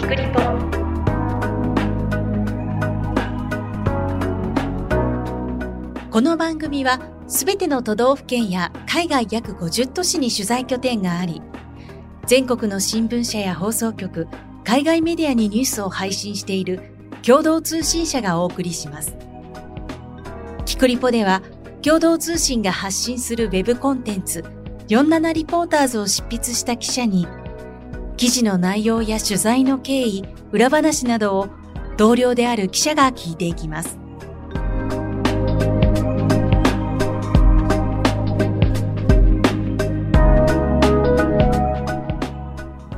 キクリポこの番組はすべての都道府県や海外約50都市に取材拠点があり全国の新聞社や放送局海外メディアにニュースを配信している共同通信社がお送りします。キクリポでは共同通信が発信するウェブコンテンツ47リポーターズを執筆した記者に記事の内容や取材の経緯、裏話などを同僚である記者が聞いていきます。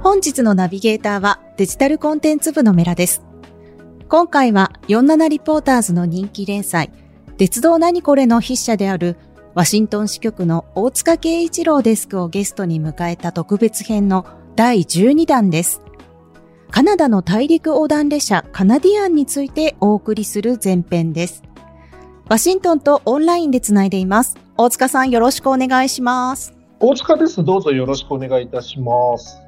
本日のナビゲーターはデジタルコンテンツ部のメラです。今回は47リポーターズの人気連載、鉄道何これの筆者であるワシントン支局の大塚圭一郎デスクをゲストに迎えた特別編の第12弾です。カナダの大陸横断列車カナディアンについてお送りする前編です。ワシントンとオンラインでつないでいます。大塚さんよろしくお願いします。大塚です。どうぞよろしくお願いいたします。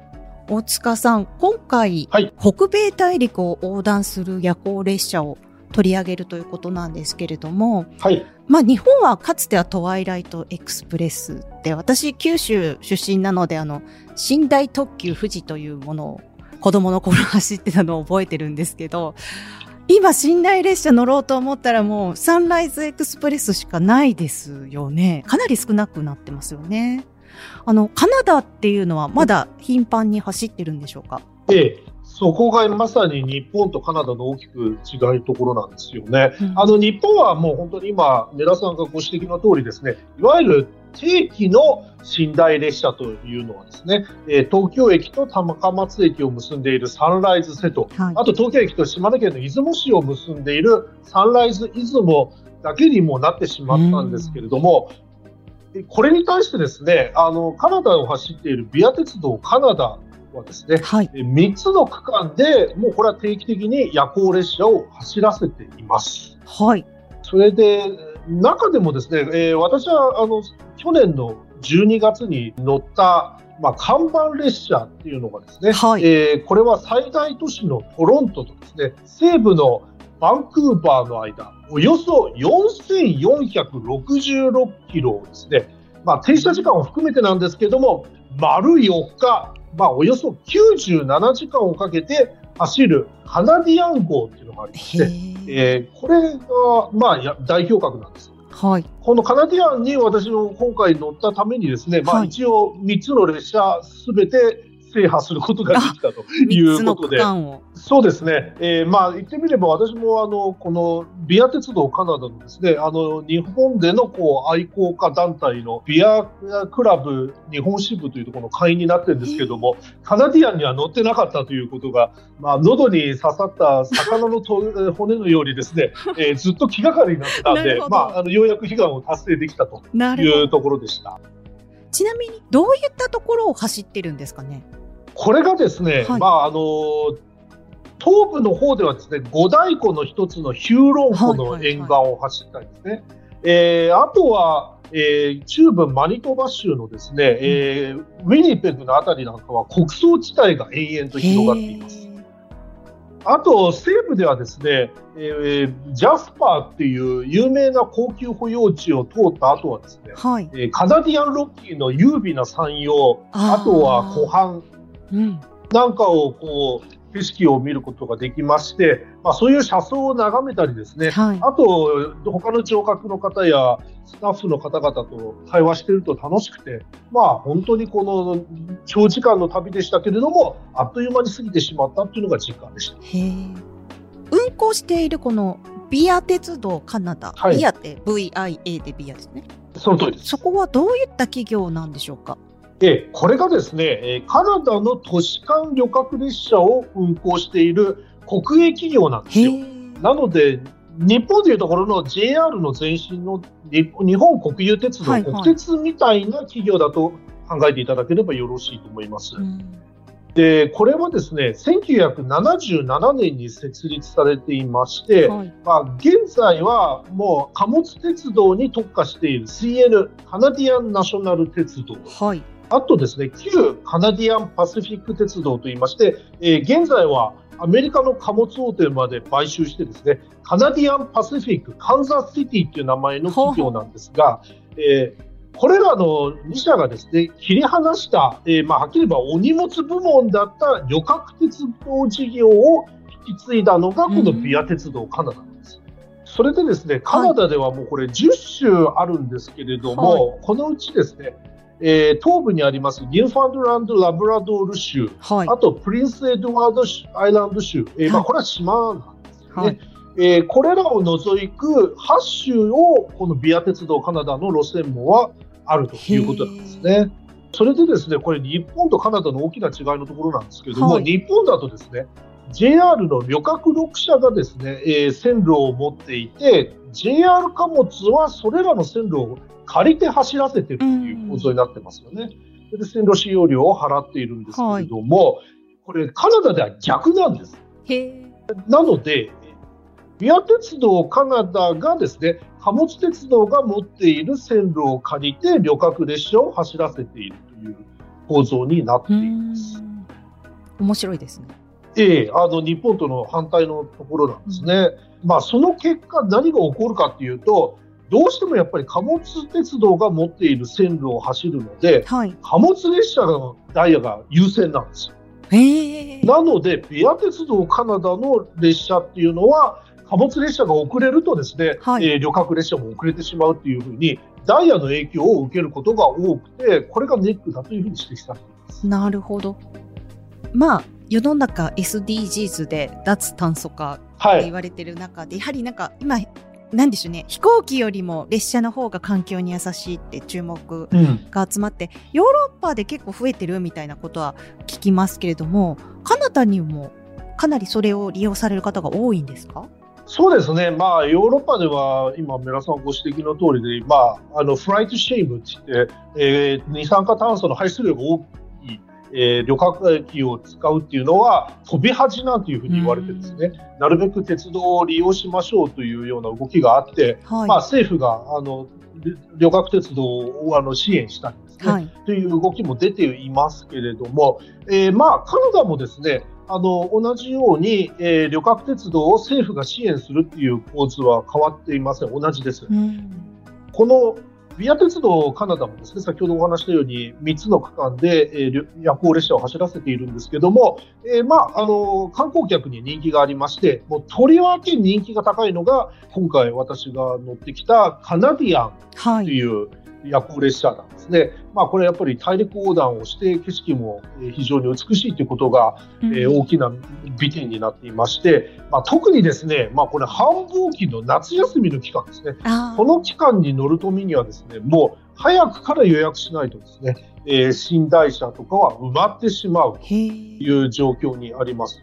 大塚さん、今回、はい、北米大陸を横断する夜行列車を取り上げるということなんですけれども、はい。まあ日本はかつてはトワイライトエクスプレスで、私九州出身なのであの、寝台特急富士というものを子供の頃走ってたのを覚えてるんですけど、今寝台列車乗ろうと思ったらもうサンライズエクスプレスしかないですよね。かなり少なくなってますよね。あの、カナダっていうのはまだ頻繁に走ってるんでしょうか？ええ、そこがまさに日本とカナダの大きく違うところなんですよね。うん、あの日本はもう本当に今、ネラさんがご指摘の通りですね、いわゆる定期の寝台列車というのはですね、え東京駅と高松駅を結んでいるサンライズ瀬戸、はい、あと東京駅と島根県の出雲市を結んでいるサンライズ出雲だけにもなってしまったんですけれども、うん、これに対してですね、あのカナダを走っているビア鉄道カナダはですね、はい、3つの区間でもうこれは定期的に夜行列車を走らせています。はい。それで、中でもですね、えー、私はあの去年の12月に乗った、まあ、看板列車っていうのがですね、はい、えー、これは最大都市のトロントとですね、西部のバンクーバーの間、およそ4466キロをですね、まあ、停車時間を含めてなんですけども、丸4日、まあ、およそ97時間をかけて走るカナディアン号っていうのがありまして、えー、これが、まあ、代表格なんです。はい、このカナディアンに私も今回乗ったためにですね、まあ、一応3つの列車すべて制覇することができたということで、そうですね、えー、まあ言ってみれば、私もあのこのビア鉄道カナダのですねあの日本でのこう愛好家団体のビアクラブ日本支部というところの会員になってるんですけども、カナディアンには乗ってなかったということが、まあ喉に刺さった魚のと骨のようにですね、えー、ずっと気がかりになってたんで、まあ、あのようやく悲願を達成できたというところでした。ちなみにどういったところを走ってるんですかね？これがですね、はい、まああの東部の方ではですね五大湖の一つのヒューロン湖の沿岸を走ったりですね、えあとは、えー、中部マニトバ州のですね、うん、えー、ウィニペグのあたりなんかは穀倉地帯が延々と広がっています。あと、西部ではですね、えー、ジャスパーっていう有名な高級保養地を通った後はですね、はい、えー、カナディアンロッキーの優美な山陽、あとは湖畔、なんかをこう景色を見ることができまして、まあ、そういう車窓を眺めたりですね、はい、あと他の乗客の方やスタッフの方々と会話していると楽しくて、まあ、本当にこの長時間の旅でしたけれどもあっという間に過ぎてしまったというのが実感でした。運行しているこのビア鉄道カナダ、はい、ビアって VIA でビアですね。その通りです。そこはどういった企業なんでしょうか？で、これがですね、カナダの都市間旅客列車を運行している国営企業なんですよ。なので、日本でいうところの JR の前身の日本国有鉄道、はいはい、国鉄みたいな企業だと考えていただければよろしいと思います。で、これはですね、1977年に設立されていまして、はい、まあ、現在はもう貨物鉄道に特化している CN、カナディアンナショナル鉄道。はいあとですね、旧カナディアンパシフィック鉄道といいまして、えー、現在は、アメリカの貨物大手まで買収してですね、カナディアンパシフィック、カンザスシティっていう名前の企業なんですが、えー、これらの2社がですね、切り離した、えー、まあ、はっきり言えばお荷物部門だった旅客鉄道事業を引き継いだのが、このビア鉄道カナダです。それでですね、カナダではもうこれ10州あるんですけれども、はい、このうちですね、えー、東部にありますニューファンドランド・ラブラドール州、はい、あとプリンス・エドワードアイランド州、えー、まあ、これは島なんですね。はい、えー、これらを除く8州をこのビア鉄道カナダの路線網はあるということなんですね。それでですね、これ日本とカナダの大きな違いのところなんですけれども、はい、日本だとですね、JR の旅客6社がですね、えー、線路を持っていて、JR 貨物はそれらの線路を借りて走らせてるっていう構造になってますよね。うん、で線路使用料を払っているんですけれども、はい、これカナダでは逆なんです。なので、ビア鉄道カナダがですね、貨物鉄道が持っている線路を借りて旅客列車を走らせているという構造になっています。面白いですね。ええ、あの日本との反対のところなんですね。うん、まあその結果何が起こるかっていうと、どうしてもやっぱり貨物鉄道が持っている線路を走るので、はい、貨物列車のダイヤが優先なんですよ。なので、ビア鉄道カナダの列車っていうのは、貨物列車が遅れるとですね、はい、えー、旅客列車も遅れてしまうっていうふうに、ダイヤの影響を受けることが多くて、これがネックだというふうに指摘されています。なるほど。まあ、世の中 SDGs で脱炭素化って言われてる中で、はい、やはりなんか今なんでしょうね飛行機よりも列車の方が環境に優しいって注目が集まって、うん、ヨーロッパで結構増えてるみたいなことは聞きますけれどもカナダにもかなりそれを利用される方が多いんですか？そうですね、まあ、ヨーロッパでは今、皆さんご指摘の通りで、まあ、あの flight shame って言って、えー、二酸化炭素の排出量が大えー、旅客機を使うっていうのは飛び恥なんていうふうに言われてですね、なるべく鉄道を利用しましょうというような動きがあって、はい、まあ、政府があの旅客鉄道をあの支援したりですね、はい、という動きも出ていますけれども、えー、まあカナダもですねあの同じように、えー、旅客鉄道を政府が支援するっていう構図は変わっていません、同じです。このビア鉄道カナダもですね、先ほどお話したように3つの区間で、えー、夜行列車を走らせているんですけども、えー、まあ、あの、観光客に人気がありまして、もうとりわけ人気が高いのが、今回私が乗ってきたカナディアンという、はい。夜行列車なんですね。まあ、これやっぱり大陸横断をして景色も非常に美しいということが、うん、えー、大きな美点になっていまして、まあ、特にですね、まあ、これ繁忙期の夏休みの期間ですね。この期間に乗るとみにはですね、もう早くから予約しないとですね、えー、寝台車とかは埋まってしまうという状況にあります。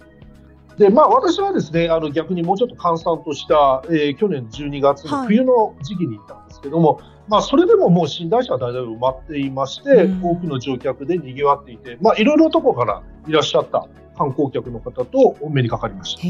でまあ、私はですねあの逆にもうちょっと閑散とした、えー、去年12月の冬の時期に行ったんですけども、はいまあ、それでももう寝台車は大体埋まっていまして、うん、多くの乗客で賑わっていて、まあ、いろいろなところからいらっしゃった観光客の方とお目にかかりました。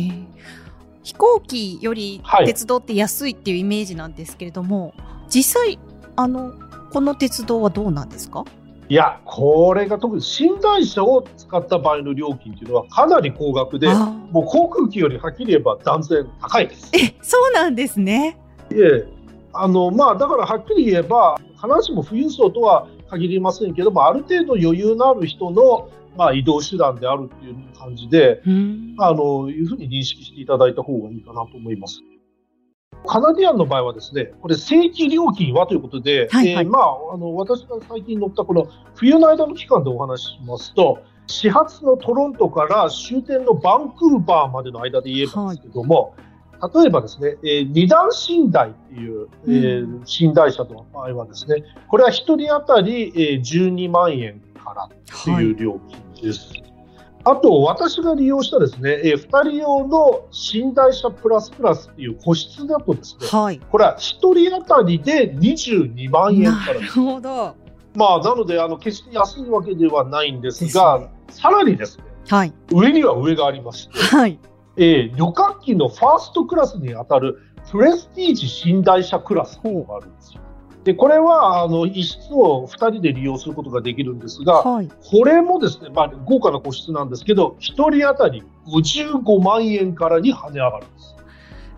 飛行機より鉄道って安いっていうイメージなんですけれども、はい、実際あのこの鉄道はどうなんですか？いや、これが特に寝台車を使った場合の料金というのはかなり高額で、もう航空機よりはっきり言えば断然高いです。え、そうなんですね。いえ、あのまあ、だからはっきり言えば、必ずしも富裕層とは限りませんけども、ある程度余裕のある人の、まあ、移動手段であるっていう感じで、あのいうふうに認識していただいた方がいいかなと思います。カナディアンの場合はですね、これ正規料金はということで、はいはい、えー、まあ、あの私が最近乗ったこの冬の間の期間でお話ししますと、始発のトロントから終点のバンクーバーまでの間で言えばですけども、はい例えばですね、えー、二段寝台っていう、えー、寝台車の場合はですね、これは1人当たり、えー、12万円からという料金です。はい、あと、私が利用したですね、えー、2人用の寝台車プラスプラスっていう個室だとですね、はい、これは1人当たりで22万円からなるほど。まあ、なので、あの、決して安いわけではないんですが、すね、さらにですね、はい、上には上がありまして、はいえー、旅客機のファーストクラスに当たるプレスティージ寝台車クラスがあるんですよ。でこれはあの一室を2人で利用することができるんですが、はい、これもですね、まあ、豪華な個室なんですけど、1人当たり55万円からに跳ね上がるんです。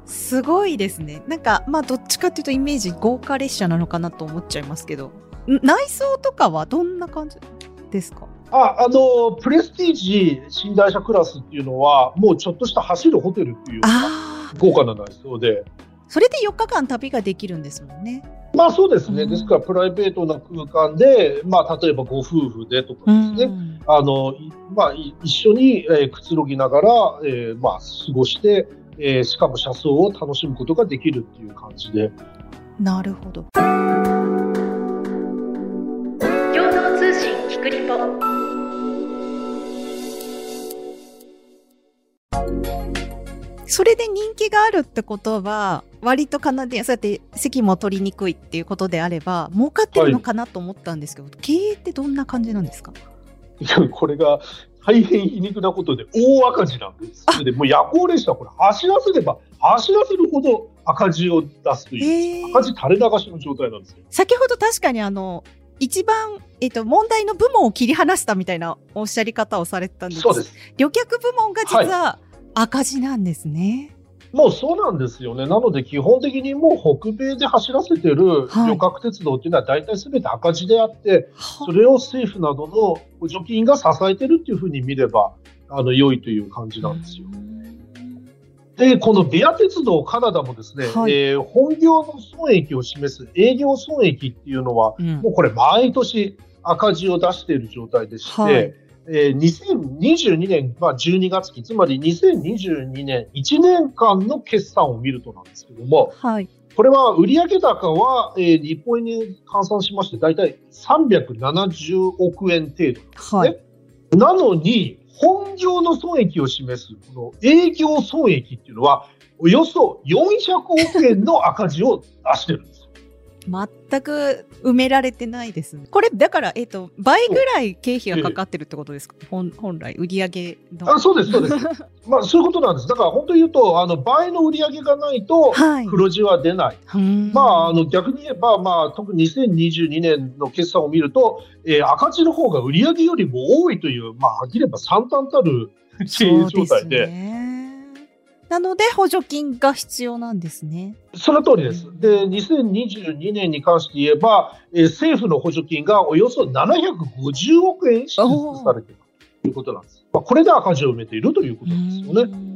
すごいですね。なんか、まあ、どっちかっていうとイメージ豪華列車なのかなと思っちゃいますけど、内装とかはどんな感じですか？ああのプレスティージ寝台車クラスっていうのは、もうちょっとした走るホテルっていう豪華な内装で。それで4日間旅ができるんですもんね。まあそうですね、ですからプライベートな空間で、まあ、例えばご夫婦でとかですね、あのまあ、一緒に、えー、くつろぎながら、えーまあ、過ごして、えー、しかも車窓を楽しむことができるっていう感じで。なるほど。共同通信キクリポ。それで人気があるってことは、割とカナディアン、そうやって席も取りにくいっていうことであれば、儲かってるのかなと思ったんですけど、はい、経営ってどんな感じなんですか？いや、これが大変皮肉なことで大赤字なんです。でもう夜行列車これ走らせれば走らせるほど赤字を出すという、赤字垂れ流しの状態なんですよ。先ほど確かにあの、一番、えっ、と、問題の部門を切り離したみたいなおっしゃり方をされてたんですそうです。旅客部門が実は赤字なんですね。はいもうそうなんですよね。なので基本的にもう北米で走らせてる旅客鉄道っていうのは大体すべて赤字であって、はい、それを政府などの補助金が支えてるっていうふうに見れば、あの、良いという感じなんですよ。で、このビア鉄道カナダもですね、はい、えー、本業の損益を示す営業損益っていうのは、うん、もうこれ毎年赤字を出している状態でして、はい。えー、2022年、まあ、12月期、つまり2022年1年間の決算を見るとなんですけども、はい、これは売上高は、えー、日本円に換算しまして、大体370億円程度ですね。はい、なのに、本業の損益を示す、この営業損益っていうのは、およそ400億円の赤字を出してるんです。全く埋められてないですね。これ、だから、えっ、ー、と、倍ぐらい経費がかかってるってことですか、本本来、売上の。あそうです、そうです。まあ、そういうことなんです。だから、本当に言うと、あの倍の売上がないと、黒字は出ない。はい、まあ、あの逆に言えば、まあ、特に2022年の決算を見ると、えー、赤字の方が売上よりも多いという、まあ、はっきり言えば惨憺たる経営状態で。なので補助金が必要なんですね。その通りです。で、2022年に関して言えば、えー、政府の補助金がおよそ750億円支出されているということなんです。まあ、これで赤字を埋めているということですよね。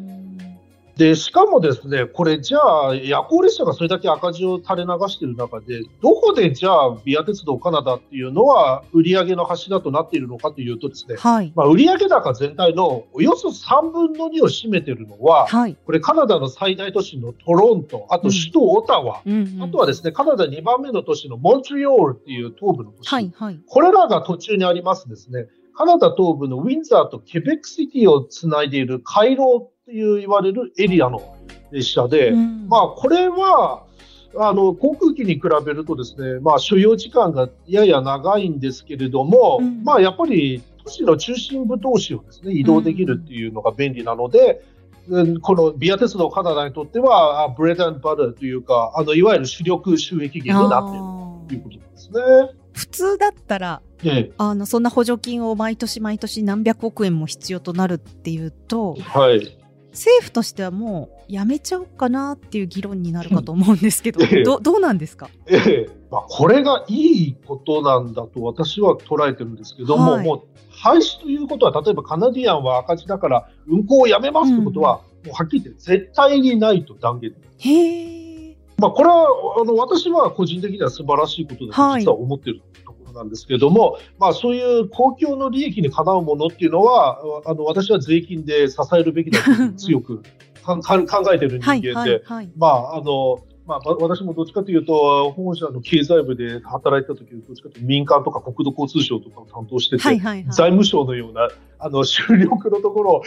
で、しかもですね、これじゃあ、夜行列車がそれだけ赤字を垂れ流している中で、どこでじゃあ、ビア鉄道カナダっていうのは、売上の柱となっているのかというとですね、はい、まあ、売上高全体のおよそ3分の2を占めているのは、はい、これカナダの最大都市のトロント、あと首都オタワ、うん。うんあとはですね、カナダ2番目の都市のモントリオールっていう東部の都市、はいはい、これらが途中にありますですね、カナダ東部のウィンザーとケベックシティをつないでいる回廊という言われるエリアの列車で、うん、まあ、これは、あの、航空機に比べるとですね、まあ、所要時間がやや長いんですけれども、うん、まあ、やっぱり都市の中心部同士をですね、移動できるっていうのが便利なので、うん、この VIA 鉄道カナダにとっては、 bread butter というか、あの、いわゆる主力収益源になっているということですね。普通だったら、ええ、あのそんな補助金を毎年毎年何百億円も必要となるっていうと、はい、政府としてはもうやめちゃおうかなっていう議論になるかと思うんですけど、ええ、どどうなんですか、ええ。まあ、これがいいことなんだと私は捉えてるんですけども、はい、もう廃止ということは、例えばカナディアンは赤字だから運行をやめますということは、うん、もうはっきり言って絶対にないと断言へまあ、これはあの私は個人的には素晴らしいことだと実は思ってるなんですけれども、まあ、そういう公共の利益にかなうものっていうのは、あの私は税金で支えるべきだと強く考えている人間で、はいはいはい、まあ、あの、まあ、私もどっちかというと、本社の経済部で働いた時どっちかというと民間とか国土交通省とかを担当してて、はいはいはい、財務省のような、あの、収力のところを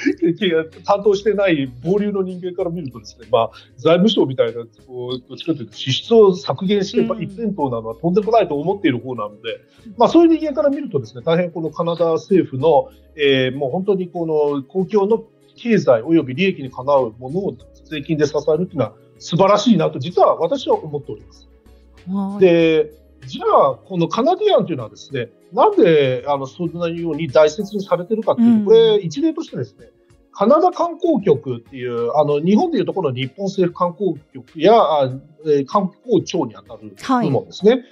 担当してない傍流の人間から見るとですね、まあ、財務省みたいな、こうどっちかというと支出を削減して一辺倒なのはとんでもないと思っている方なので、まあ、そういう人間から見るとですね、大変このカナダ政府の、えー、もう本当にこの公共の経済及び利益にかなうものを税金で支えるというのは、素晴らしいなと、実は私は思っております。で、じゃあ、このカナディアンというのはですね、なんで、あの、そんなように大切にされてるかっていうと、これ、一例としてですね、カナダ観光局っていう、あの、日本でいうところの日本政府観光局や、え観光庁にあたる部門ですね。はい、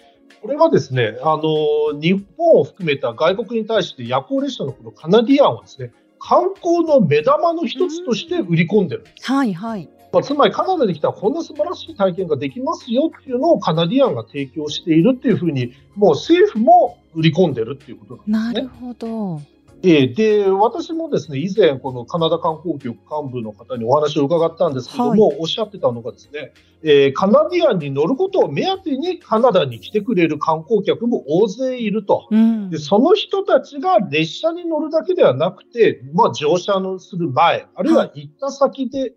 これはですね、あの、日本を含めた外国に対して夜行列車のこのカナディアンをですね、観光の目玉の一つとして売り込んでるんです。はいはい。まあ、つまりカナダに来たらこんな素晴らしい体験ができますよっていうのをカナディアンが提供しているっていうふうに、もう政府も売り込んでるっていうことなんですね。なるほど。えー、で、私もですね、以前、このカナダ観光局幹部の方にお話を伺ったんですけども、はい、おっしゃってたのがですね、えー、カナディアンに乗ることを目当てにカナダに来てくれる観光客も大勢いると。うん、でその人たちが列車に乗るだけではなくて、まあ、乗車のする前、あるいは行った先で、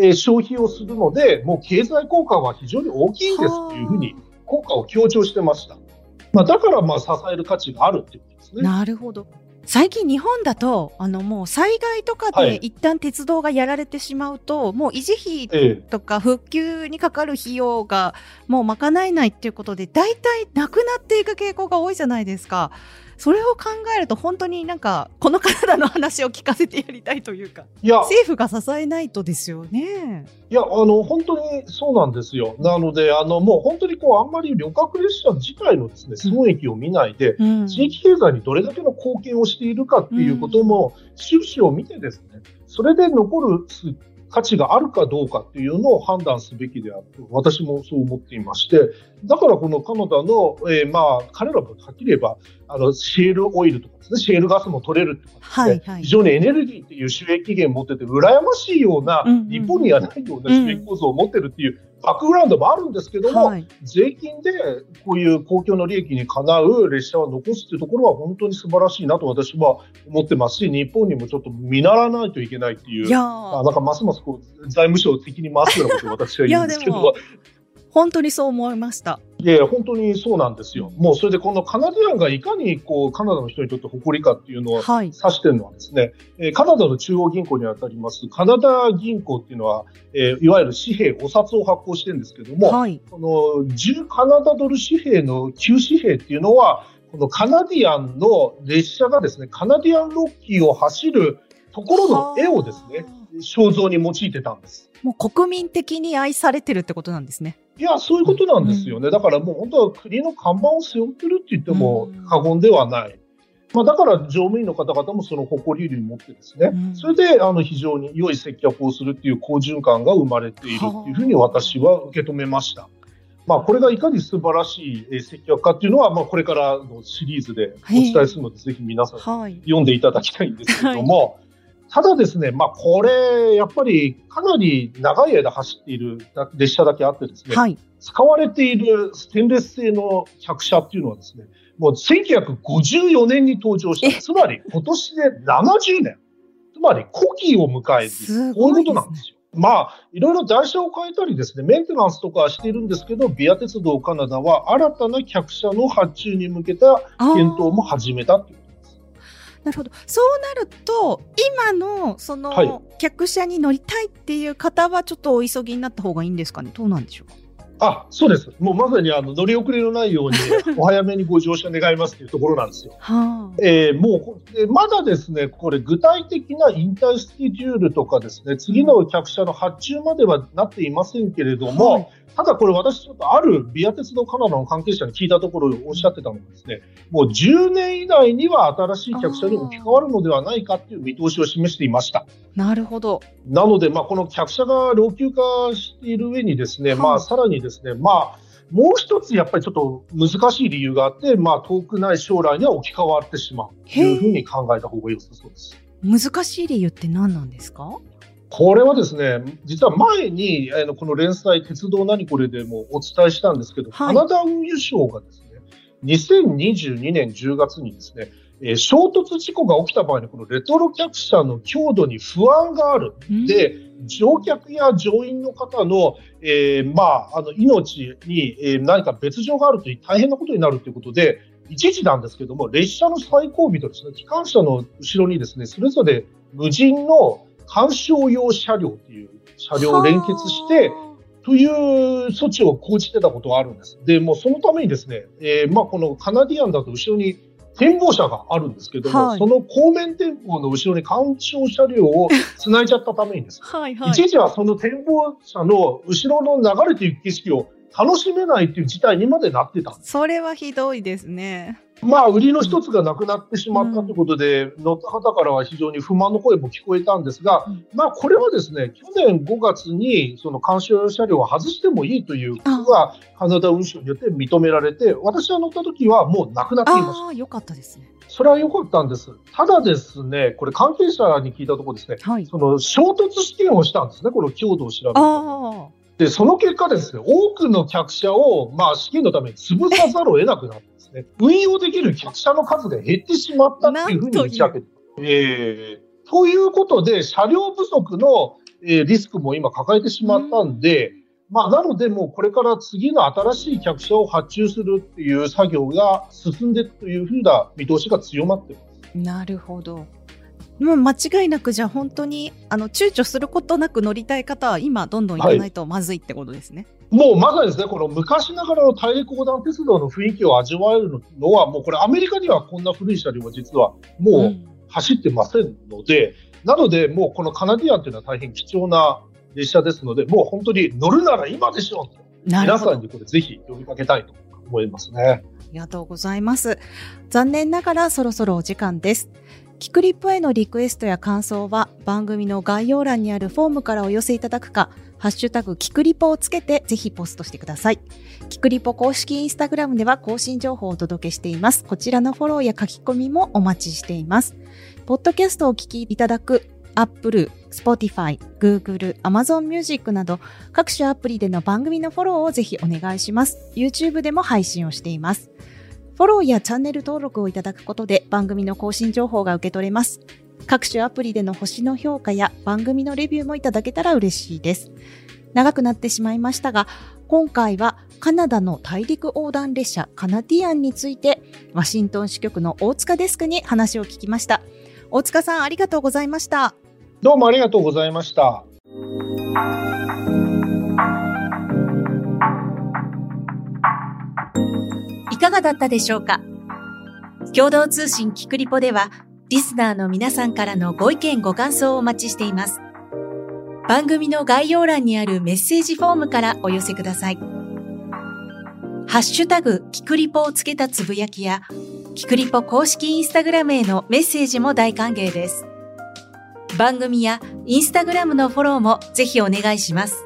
えー、消費をするので、もう経済効果は非常に大きいんですというふうに効果を強調してました。まあ、だからまあ支える価値があるっていうことですね。なるほど。最近日本だと、あのもう災害とかで一旦鉄道がやられてしまうと、はい、もう維持費とか復旧にかかる費用がもう賄えないっていうことで、大体なくなっていく傾向が多いじゃないですか。それを考えると本当になんかこの体の話を聞かせてやりたいというか。いや。政府が支えないとですよね。いやあの本当にそうなんですよ。なのであのもう本当にこうあんまり旅客列車自体のですね損益を見ないで、うん、地域経済にどれだけの貢献をしているかっていうことも収支を見てですねそれで残る価値があるかどうかっていうのを判断すべきであると、私もそう思っていまして、だからこのカナダの、えー、まあ、彼らもはっきり言えば、あの、シェールオイルとかですね、シェールガスも取れるとで、はいはい、非常にエネルギーっていう収益源を持ってて、羨ましいような、日本にはないような収益構造を持ってるっていうバックグラウンドもあるんですけども、はい、税金でこういう公共の利益にかなう列車を残すというところは本当に素晴らしいなと私は思ってますし、日本にもちょっと見習わないといけないっていう、いやなんかますますこう財務省を敵に回すようなことを私は言うんですけど、本当にそう思いました。いや本当にそうなんですよ。もうそれでこのカナディアンがいかにこうカナダの人にとって誇りかっていうのを指してるのはですね、はい、カナダの中央銀行にあたりますカナダ銀行っていうのは、えー、いわゆる紙幣、お札を発行してるんですけども、はい、この10カナダドル紙幣の旧紙幣っていうのは、このカナディアンの列車がですね、カナディアンロッキーを走るところの絵をですね、肖像に用いてたんです。もう国民的に愛されてるってことなんですね。いや、そういうことなんですよね。うん、だからもう本当は国の看板を背負ってるって言っても過言ではない。うん、まあ、だから乗務員の方々もその誇りを持ってですね、うん、それであの非常に良い接客をするっていう好循環が生まれているっていうふうに私は受け止めました。まあ、これがいかに素晴らしい接客かっていうのは、まあ、これからのシリーズでお伝えするので、ぜひ皆さん読んでいただきたいんですけれども、はいただですね、まあ、これ、やっぱりかなり長い間走っている列車だけあってですね、はい、使われているステンレス製の客車っていうのはですね、もう1954年に登場した、つまり今年で70年、つまり古希を迎えてこういうことなんですよ。まあ、いろいろ台車を変えたりですね、メンテナンスとかしているんですけど、ビア鉄道カナダは新たな客車の発注に向けた検討も始めたというなるほど。そうなると、今の、その、客車に乗りたいっていう方は、ちょっとお急ぎになった方がいいんですかね？どうなんでしょうか？あ、そうです。もうまさにあの乗り遅れのないように お早めにご乗車願いますというところなんですよ。はあ、えー、もうまだですね、これ具体的なインタースケジュールとかですね、次の客車の発注まではなっていませんけれども、はいただこれ私ちょっとあるビア鉄道カナダの関係者に聞いたところおっしゃってたのがですね、もう10年以内には新しい客車に置き換わるのではないかという見通しを示していました。なるほど。なので、まあ、この客車が老朽化している上にですね、はい、まあ、さらにですね、まあ、もう一つやっぱりちょっと難しい理由があって、まあ、遠くない将来には置き換わってしまうというふうに考えた方が良さそうです。難しい理由って何なんですか？これはですね、実は前に、あのこの連載、鉄道何これでもお伝えしたんですけど、はい、カナダ運輸省がですね、2022年10月にですね、えー、衝突事故が起きた場合のこのレトロ客車の強度に不安がある。で、乗客や乗員の方の、えー、まあ、あの、命に、えー、何か別状があると大変なことになるということで、一時なんですけども、列車の最後尾とですね、機関車の後ろにですね、それぞれ無人の鑑賞用車両っていう車両を連結して、という措置を講じてたことがあるんです。で、もうそのためにですね、えー、まあこのカナディアンだと後ろに展望車があるんですけども、はい、その後面展望の後ろに干渉車両を繋いじゃったためにです、はいはい、一時はその展望車の後ろの流れていく景色を楽しめないっていう事態にまでなってた。それはひどいですね。まあ、売りの一つがなくなってしまったということで、うん、乗った方からは非常に不満の声も聞こえたんですが、うん、まあ、これはですね、去年5月に、その監視用車両を外してもいいということが、カナダ運輸省によって認められて、私が乗った時はもうなくなっていました。よかったですね。それは良かったんです。ただですね、これ関係者に聞いたところですね、はい、その衝突試験をしたんですね、この強度を調べるで、その結果ですね、多くの客車を、まあ、試験のために潰さざるを得なくなってですね、運用できる客車の数が減ってしまったっていうふうに打ち明けて、えー、ということで、車両不足の、えー、リスクも今抱えてしまったんで、まあ、なので、もうこれから次の新しい客車を発注するっていう作業が進んでいくというふうな見通しが強まってます。なるほど。もう間違いなくじゃあ本当にあの躊躇することなく乗りたい方は今どんどん行かないとまずいってことですね。はい、もうまさにですね、この昔ながらの大陸横断鉄道の雰囲気を味わえるのは、もうこれアメリカにはこんな古い車両は実はもう走ってませんので、うん、なのでもうこのカナディアンというのは大変貴重な列車ですので、もう本当に乗るなら今でしょ皆さんにこれぜひ呼びかけたいと思いますね。ありがとうございます。残念ながらそろそろお時間です。キクリップへのリクエストや感想は番組の概要欄にあるフォームからお寄せいただくか、ハッシュタグキクリポをつけてぜひポストしてください。キクリポ公式インスタグラムでは更新情報をお届けしています。こちらのフォローや書き込みもお待ちしています。ポッドキャストをお聞きいただく Apple、Spotify、Google、Amazon Music など各種アプリでの番組のフォローをぜひお願いします。YouTube でも配信をしています。フォローやチャンネル登録をいただくことで番組の更新情報が受け取れます。各種アプリでの星の評価や番組のレビューもいただけたら嬉しいです。長くなってしまいましたが、今回はカナダの大陸横断列車カナディアンについて、ワシントン支局の大塚デスクに話を聞きました。大塚さん、ありがとうございました。どうもありがとうございました。かがだったでしょうか？共同通信キクリポでは、リスナーの皆さんからのご意見ご感想をお待ちしています。番組の概要欄にあるメッセージフォームからお寄せください。ハッシュタグ、キクリポをつけたつぶやきや、キクリポ公式インスタグラムへのメッセージも大歓迎です。番組やインスタグラムのフォローもぜひお願いします。